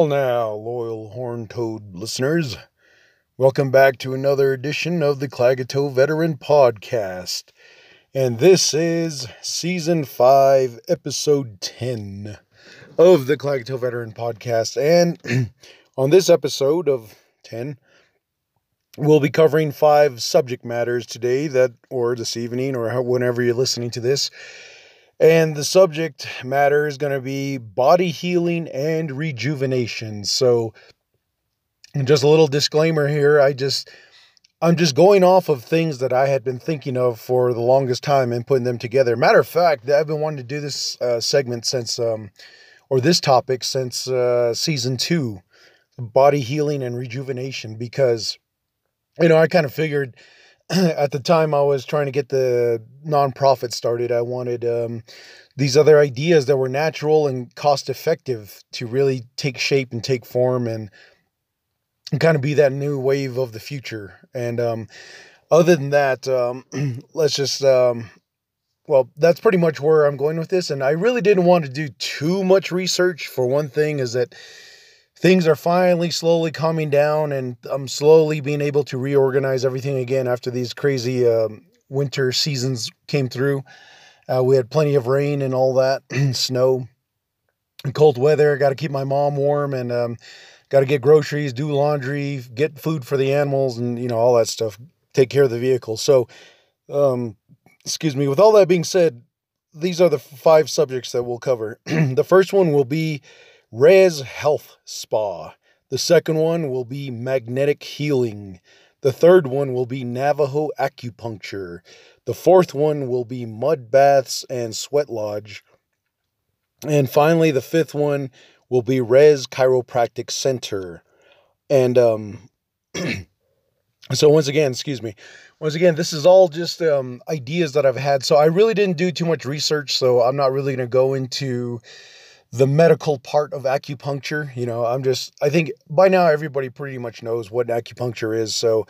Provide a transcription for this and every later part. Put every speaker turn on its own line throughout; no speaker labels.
Well, now, loyal horn toad listeners, welcome back to another edition of the Klagetoh Veteran Podcast. And this is season 5, episode 10 of the Klagetoh Veteran Podcast. And on this episode of 10, we'll be covering five subject matters today that, or this evening, or whenever you're listening to this. And the subject matter is going to be body healing and rejuvenation. So, just a little disclaimer here. I just, I'm just going off of things that I had been thinking of for the longest time and putting them together. Matter of fact, I've been wanting to do this uh, segment since, um, or this topic since uh, season two body healing and rejuvenation because, you know, I kind of figured at the time I was trying to get the nonprofit started, I wanted um, these other ideas that were natural and cost effective to really take shape and take form and, and kind of be that new wave of the future. And um, other than that, um, let's just, um, well, that's pretty much where I'm going with this. And I really didn't want to do too much research. For one thing, is that things are finally slowly calming down and I'm slowly being able to reorganize everything again after these crazy um, winter seasons came through. Uh, we had plenty of rain and all that, snow, and cold weather. Got to keep my mom warm and um, got to get groceries, do laundry, get food for the animals, and you know all that stuff. Take care of the vehicle. So, um, excuse me. With all that being said, these are the five subjects that we'll cover. the first one will be Res Health Spa. The second one will be magnetic healing. The third one will be Navajo acupuncture. The fourth one will be mud baths and sweat lodge. And finally, the fifth one will be Res Chiropractic Center. And um, so, once again, excuse me. Once again, this is all just um, ideas that I've had. So, I really didn't do too much research. So, I'm not really going to go into the medical part of acupuncture. You know, I'm just, I think by now everybody pretty much knows what acupuncture is. So,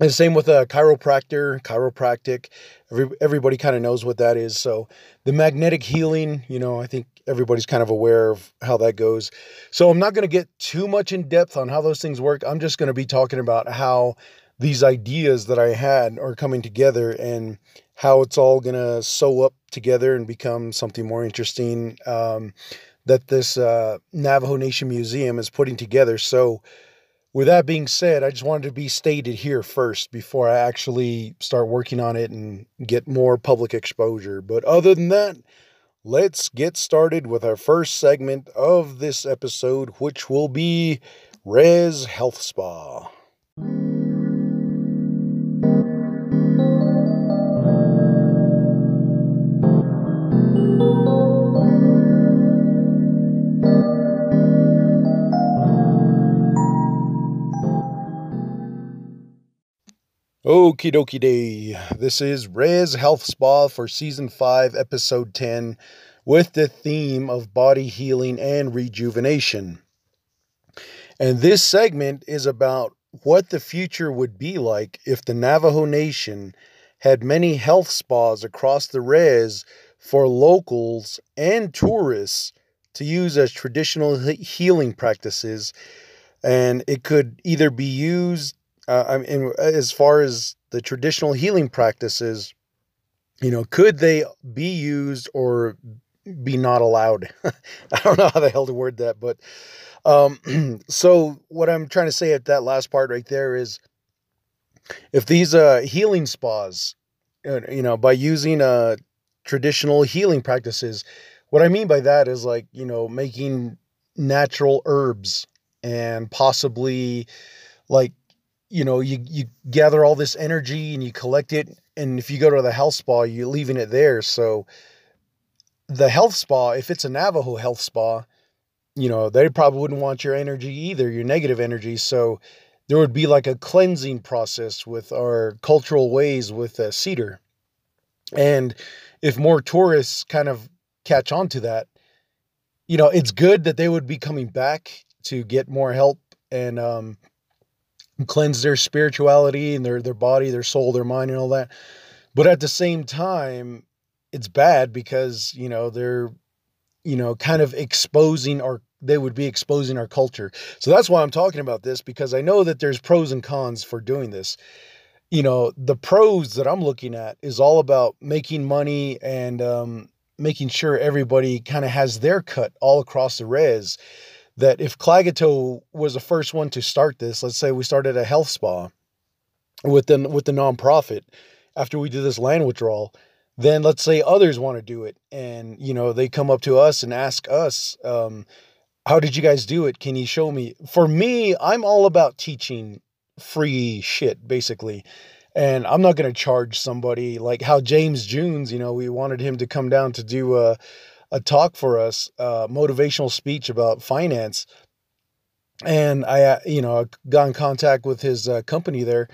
the same with a chiropractor, chiropractic. Every, everybody kind of knows what that is. So, the magnetic healing, you know, I think everybody's kind of aware of how that goes. So, I'm not going to get too much in depth on how those things work. I'm just going to be talking about how these ideas that I had are coming together and how it's all going to sew up together and become something more interesting um, that this uh, Navajo Nation Museum is putting together. So, with that being said, I just wanted to be stated here first before I actually start working on it and get more public exposure. But other than that, let's get started with our first segment of this episode, which will be Res Health Spa. Okie dokie day. This is Res Health Spa for season 5, episode 10, with the theme of body healing and rejuvenation. And this segment is about what the future would be like if the Navajo Nation had many health spas across the res for locals and tourists to use as traditional healing practices. And it could either be used uh, I mean, as far as the traditional healing practices, you know, could they be used or be not allowed? I don't know how the hell to word that, but um, so what I'm trying to say at that last part right there is, if these uh, healing spas, uh, you know, by using uh, traditional healing practices, what I mean by that is like you know making natural herbs and possibly like you know, you you gather all this energy and you collect it, and if you go to the health spa, you're leaving it there. So the health spa, if it's a Navajo health spa, you know, they probably wouldn't want your energy either, your negative energy. So there would be like a cleansing process with our cultural ways with uh, cedar. And if more tourists kind of catch on to that, you know, it's good that they would be coming back to get more help and um, cleanse their spirituality and their their body, their soul, their mind, and all that. But at the same time, it's bad because you know they're you know kind of exposing our they would be exposing our culture. So that's why I'm talking about this because I know that there's pros and cons for doing this. You know, the pros that I'm looking at is all about making money and um, making sure everybody kind of has their cut all across the res. That if Klagetoh was the first one to start this, let's say we started a health spa with the with the nonprofit after we do this land withdrawal, then let's say others want to do it and you know they come up to us and ask us um, how did you guys do it? Can you show me? For me i'm all about teaching free shit basically. And i'm not going to charge somebody like how james junes you know we wanted him to come down to do a, a talk for us uh, motivational speech about finance. And i uh, you know got in contact with his uh, company there.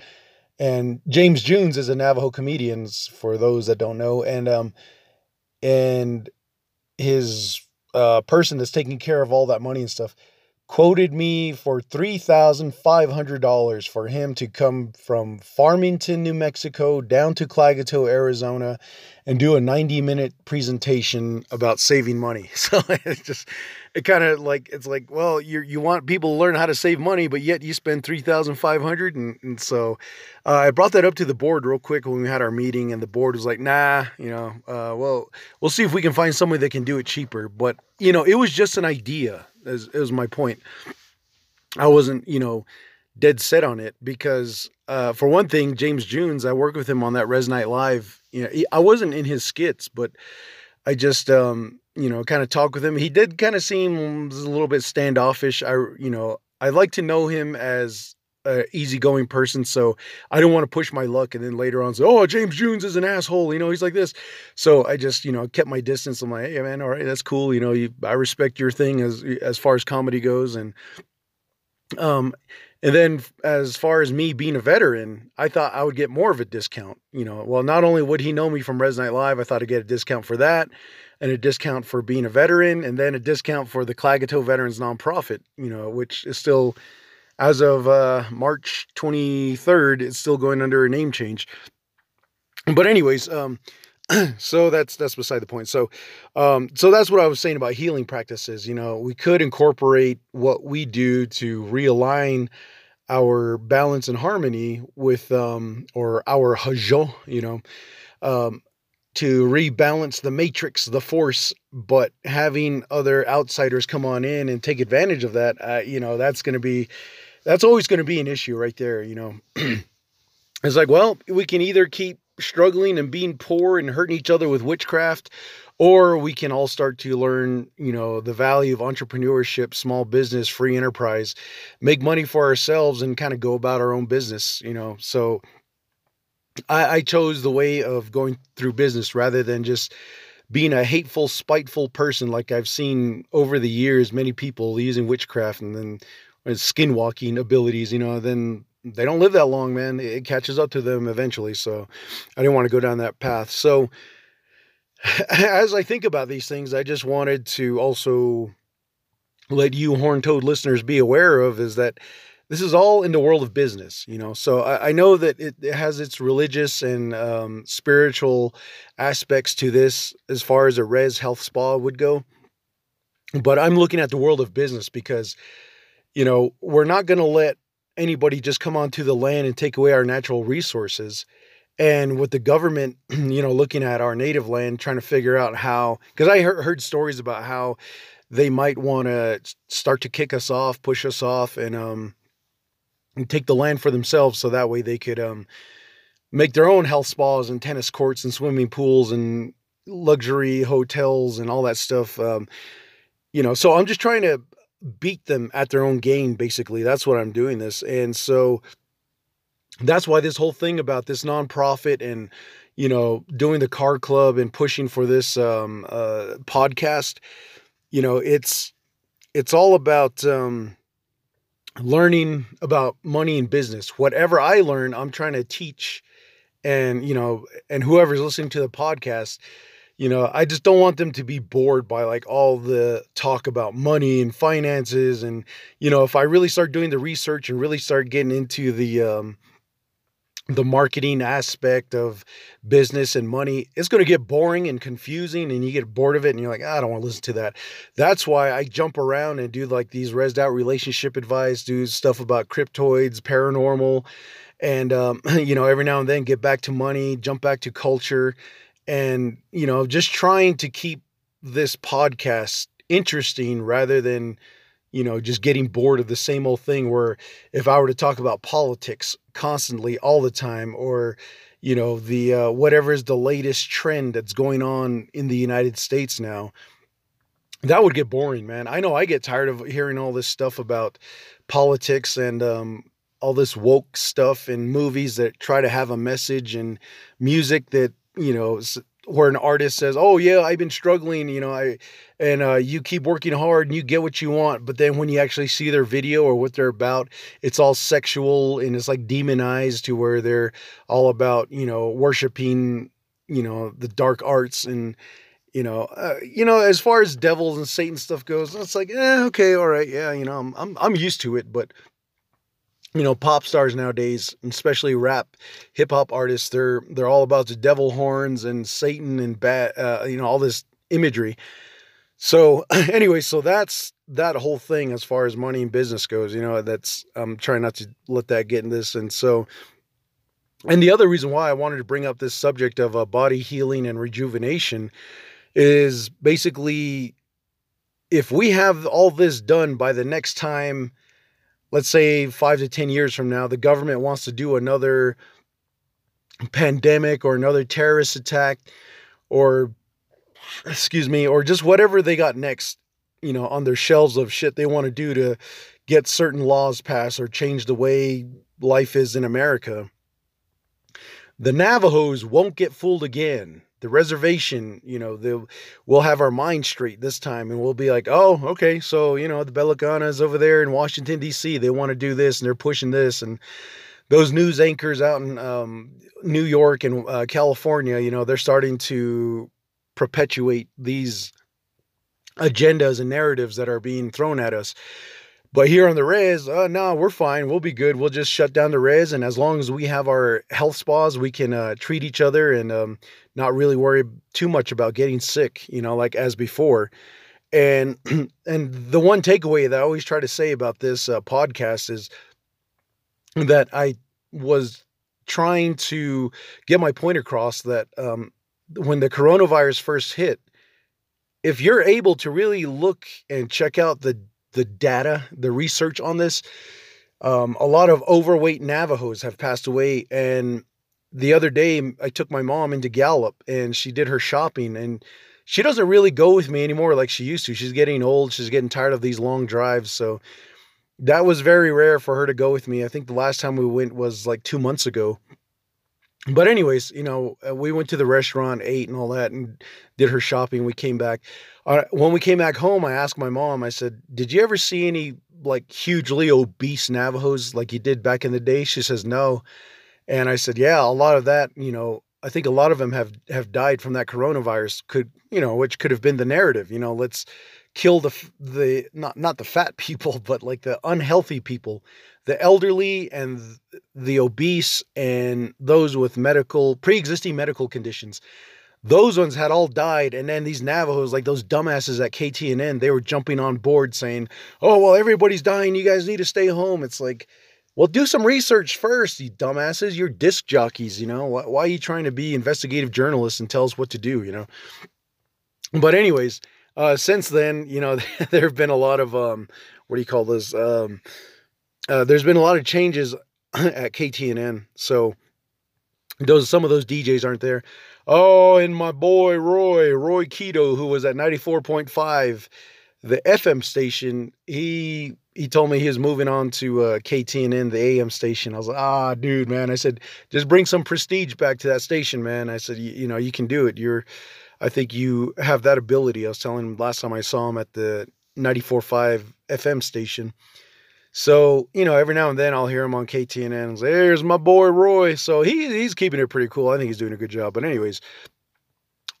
And James Junes is a Navajo comedian for those that don't know, and um, and his uh, person that's taking care of all that money and stuff quoted me for $3,500 for him to come from Farmington, New Mexico down to Klagetoh, Arizona and do a 90 minute presentation about saving money. So it's just, it kind of like, it's like, well, you you want people to learn how to save money, but yet you spend 3,500. And, and so uh, I brought that up to the board real quick when we had our meeting and the board was like, nah, you know, uh, well, we'll see if we can find somebody that can do it cheaper. But, you know, it was just an idea is, is my point. I wasn't, you know, dead set on it because, uh, for one thing, James Junes, I worked with him on that Res Night Live. You know, he, I wasn't in his skits, but I just, um, you know, kind of talked with him. He did kind of seem a little bit standoffish. I, you know, I like to know him as a easygoing person, so I don't want to push my luck and then later on say, "Oh, James Junes is an asshole," you know, he's like this. So I just, you know, kept my distance. I'm like, "Hey, man, all right, that's cool. You know, you, I respect your thing as as far as comedy goes." And um, and then as far as me being a veteran, I thought I would get more of a discount. You know, well, not only would he know me from Res Night Live, I thought I'd get a discount for that, and a discount for being a veteran, and then a discount for the Klagetoh Veterans Nonprofit. You know, which is still as of uh, March 23rd, it's still going under a name change. But anyways, um, so that's that's beside the point. So, um, so that's what I was saying about healing practices. You know, we could incorporate what we do to realign our balance and harmony with, um, or our hózhó. You know, um, to rebalance the matrix, the force, but having other outsiders come on in and take advantage of that, uh, you know, that's going to be that's always going to be an issue right there, you know. it's like, well, we can either keep struggling and being poor and hurting each other with witchcraft, or we can all start to learn, you know, the value of entrepreneurship, small business, free enterprise, make money for ourselves and kind of go about our own business, you know. So I, I chose the way of going through business rather than just being a hateful, spiteful person like I've seen over the years, many people using witchcraft and then skinwalking abilities, you know, then they don't live that long, man. It catches up to them eventually. So I didn't want to go down that path. So as I think about these things, I just wanted to also let you horn toad listeners be aware of is that this is all in the world of business, you know. So I, I know that it, it, has its religious and um, spiritual aspects to this as far as a res health spa would go. But I'm looking at the world of business because you know, we're not going to let anybody just come onto the land and take away our natural resources. And with the government, you know, looking at our native land, trying to figure out how, because I heard, heard stories about how they might want to start to kick us off, push us off, and um, and take the land for themselves, so that way they could um, make their own health spas and tennis courts and swimming pools and luxury hotels and all that stuff. Um, you know, so I'm just trying to beat them at their own game basically. That's what i'm doing this. And so that's why this whole thing about this nonprofit and you know doing the car club and pushing for this um, uh, podcast you know it's it's all about um, learning about money and business. Whatever i learn i'm trying to teach and you know and whoever's listening to the podcast you know, I just don't want them to be bored by like all the talk about money and finances. And, you know, if I really start doing the research and really start getting into the, um, the marketing aspect of business and money it's going to get boring and confusing and you get bored of it and you're like ah, i don't want to listen to that that's why i jump around and do like these resed out relationship advice do stuff about cryptoids paranormal and um, you know every now and then get back to money jump back to culture and you know just trying to keep this podcast interesting rather than you know, just getting bored of the same old thing where if I were to talk about politics constantly all the time or you know, the uh, whatever is the latest trend that's going on in the United States now, that would get boring, man. I know I get tired of hearing all this stuff about politics and um, all this woke stuff and movies that try to have a message and music that you know where an artist says, "Oh yeah, I've been struggling, you know, I and uh, you keep working hard and you get what you want," but then when you actually see their video or what they're about, it's all sexual and it's like demonized to where they're all about, you know, worshiping, you know, the dark arts and you know, uh, you know, as far as devils and Satan stuff goes, it's like, eh, okay, all right, yeah, you know, I'm I'm I'm used to it, but you know pop stars nowadays especially rap hip hop artists they're they're all about the devil horns and satan and bad uh, you know all this imagery. So anyway so that's that whole thing as far as money and business goes you know that's i'm trying not to let that get in this. And so and the other reason why i wanted to bring up this subject of uh, body healing and rejuvenation is basically if we have all this done by the next time let's say five to 10 years from now, the government wants to do another pandemic or another terrorist attack or, excuse me, or just whatever they got next, you know, on their shelves of shit they want to do to get certain laws passed or change the way life is in America. The Navajos won't get fooled again the reservation, you know, the we'll have our mind straight this time and we'll be like, oh, okay, so you know, the Belicanas over there in Washington D.C. they want to do this and they're pushing this, and those news anchors out in um, New York and uh, California, you know, they're starting to perpetuate these agendas and narratives that are being thrown at us. But here on the res, uh, no, we're fine. We'll be good. We'll just shut down the res, and as long as we have our health spas, we can uh, treat each other and um, not really worry too much about getting sick. You know, like as before. And and the one takeaway that I always try to say about this uh, podcast is that I was trying to get my point across that um, when the coronavirus first hit, if you're able to really look and check out the the data, the research on this. Um, a lot of overweight Navajos have passed away. And the other day, I took my mom into Gallup and she did her shopping. And she doesn't really go with me anymore like she used to. She's getting old. She's getting tired of these long drives. So that was very rare for her to go with me. I think the last time we went was like two months ago but anyways, you know, uh, we went to the restaurant, ate and all that, and did her shopping. We came back. Uh, when we came back home, I asked my mom. I said, "Did you ever see any like hugely obese Navajos like you did back in the day?" She says, "No." And I said, "Yeah, a lot of that. You know, I think a lot of them have have died from that coronavirus. Could you know, which could have been the narrative. You know, let's kill the the not not the fat people, but like the unhealthy people." The elderly and the obese and those with medical pre-existing medical conditions those ones had all died. And then these navajos like those dumbasses at ktnn they were jumping on board saying oh well everybody's dying. You guys need to stay home. It's like well do some research first you dumbasses. You're disc jockeys you know? Why, why are you trying to be investigative journalists and tell us what to do you know? But anyways uh since then you know there have been a lot of um what do you call this um uh, there's been a lot of changes at KTNN. So those some of those DJs aren't there. Oh, and my boy Roy, Roy Keto, who was at 94.5, the FM station, he he told me he was moving on to uh, KTNN, the AM station. I was like, ah, dude, man. I said, just bring some prestige back to that station, man. I said, you know, you can do it. You're, I think you have that ability. I was telling him last time I saw him at the 94.5 FM station. So, you know, every now and then I'll hear him on KTNN and there's my boy Roy. So he, he's keeping it pretty cool. I think he's doing a good job. But, anyways,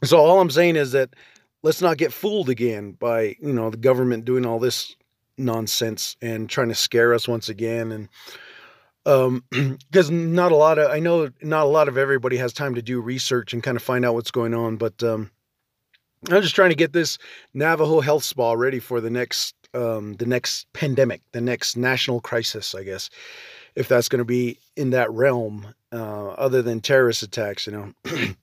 so all I'm saying is that let's not get fooled again by, you know, the government doing all this nonsense and trying to scare us once again. And Um, because not a lot of I know not a lot of everybody has time to do research and kind of find out what's going on, but um, I'm just trying to get this Navajo health spa ready for the next um, the next pandemic, the next national crisis, I guess, if that's going to be in that realm, uh, other than terrorist attacks, you know.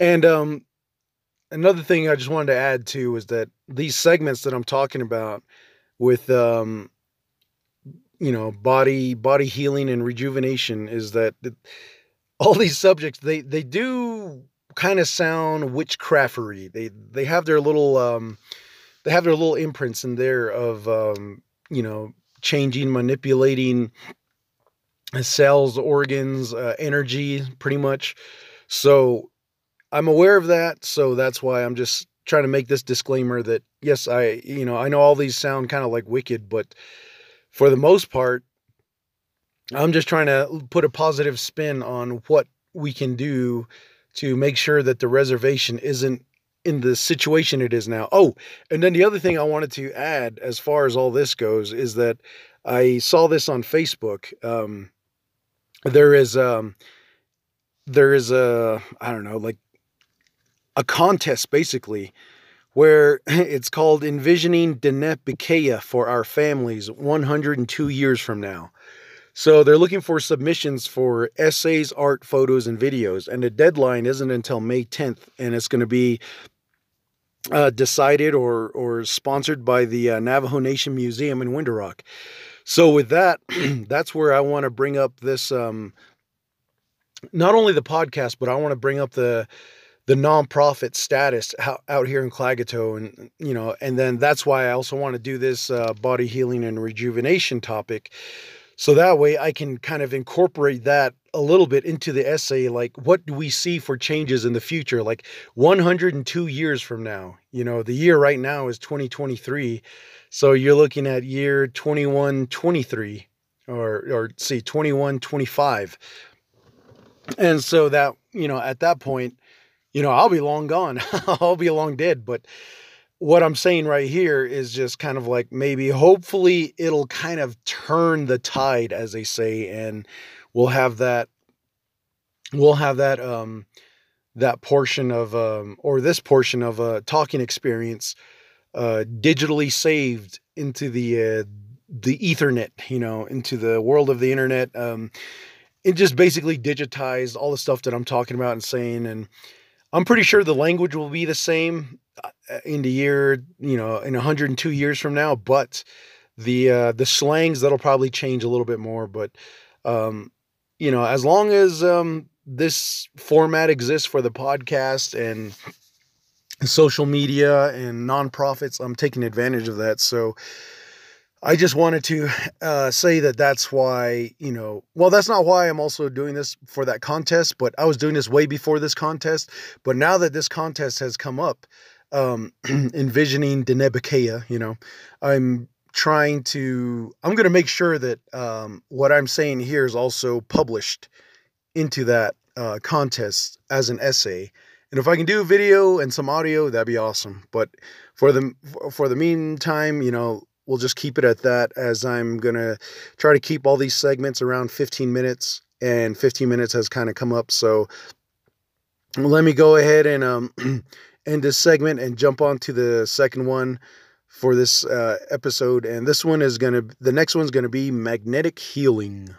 and um, another thing I just wanted to add to is that these segments that I'm talking about with um, you know body body healing and rejuvenation is that all these subjects they they do kind of sound witchcraftery. They they have their little um, they have their little imprints in there of um, you know changing, manipulating cells, organs, uh, energy, pretty much. So I'm aware of that. So that's why I'm just trying to make this disclaimer that yes, I you know I know all these sound kind of like wicked, but for the most part, I'm just trying to put a positive spin on what we can do to make sure that the reservation isn't in the situation it is now. Oh, and then the other thing I wanted to add as far as all this goes is that I saw this on Facebook. Um, there is um, there is a I don't know like a contest basically where it's called envisioning Bikéyah for our families 102 years from now. So they're looking for submissions for essays, art, photos, and videos. And the deadline isn't until May 10th, and it's going to be uh, decided or or sponsored by the uh, Navajo Nation Museum in Window Rock. So with that, that's where I want to bring up this. Um, not only the podcast, but I want to bring up the the nonprofit status out here in Klagetoh, and you know, and then that's why I also want to do this uh, body healing and rejuvenation topic so that way I can kind of incorporate that a little bit into the essay. Like, what do we see for changes in the future? Like 102 years from now, you know, the year right now is 2023. So you're looking at year 2123 or, or see 2125. And so that, you know, at that point, you know, I'll be long gone. I'll be long dead. But what I'm saying right here is just kind of like maybe hopefully it'll kind of turn the tide as they say and we'll have that we'll have that um that portion of um or this portion of a talking experience uh digitally saved into the uh the ethernet you know into the world of the internet um it just basically digitized all the stuff that I'm talking about and saying and I'm pretty sure the language will be the same uh, in the year, you know, in 102 years from now, but the uh, the slangs that'll probably change a little bit more. But um, you know, as long as um, this format exists for the podcast and social media and nonprofits, I'm taking advantage of that. So I just wanted to uh, say that that's why, you know, well, that's not why I'm also doing this for that contest, but I was doing this way before this contest. But now that this contest has come up, um, envisioning Bikéyah, you know, I'm trying to, I'm going to make sure that um, what I'm saying here is also published into that uh, contest as an essay. And if I can do video and some audio, that'd be awesome. But for the for the meantime, you know, we'll just keep it at that as I'm going to try to keep all these segments around 15 minutes and 15 minutes has kind of come up. So let me go ahead and um end this segment and jump on to the second one for this uh, episode. And this one is going to, the next one's going to be magnetic healing.